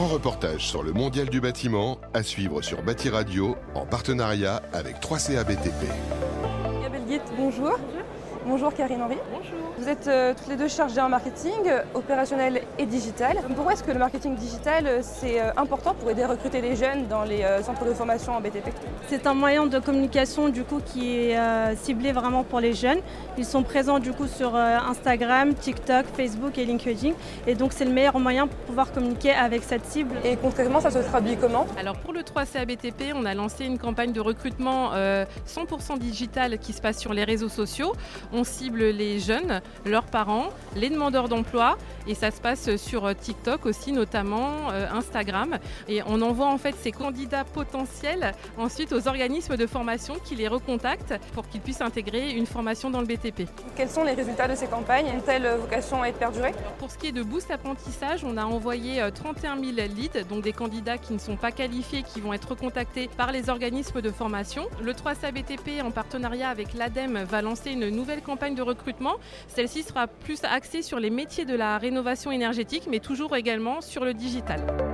reportage sur le mondial du bâtiment à suivre sur Bâti Radio en partenariat avec 3CA BTP. Gabriel Guit, bonjour. Bonjour Karine Henry. Bonjour. Vous êtes euh, toutes les deux chargées en marketing euh, opérationnel et digital. Pourquoi est-ce que le marketing digital euh, c'est euh, important pour aider à recruter les jeunes dans les euh, centres de formation en BTP C'est un moyen de communication du coup qui est euh, ciblé vraiment pour les jeunes. Ils sont présents du coup sur euh, Instagram, TikTok, Facebook et LinkedIn. Et donc c'est le meilleur moyen pour pouvoir communiquer avec cette cible. Et concrètement, ça se traduit comment? Alors pour le 3CABTP, on a lancé une campagne de recrutement euh, 100% digital qui se passe sur les réseaux sociaux. On cible les jeunes, leurs parents, les demandeurs d'emploi et ça se passe sur euh, TikTok aussi notamment, euh, Instagram. Et on envoie en fait ces candidats potentiels ensuite aux organismes de formation qui les recontactent pour qu'ils puissent intégrer une formation dans le BTP. Quels sont les résultats de ces campagnes? Ont-elles euh, vocation à être perdurées Pour ce qui est de Boost Apprentissage, on a envoyé euh, 31 000 leads, donc des candidats qui ne sont pas qualifiés, qui vont être recontactés par les organismes de formation. Le 3CABTP, en partenariat avec l'ADEME, va lancer une campagne de recrutement. Celle-ci sera plus axée sur les métiers de la rénovation énergétique, mais toujours également sur le digital.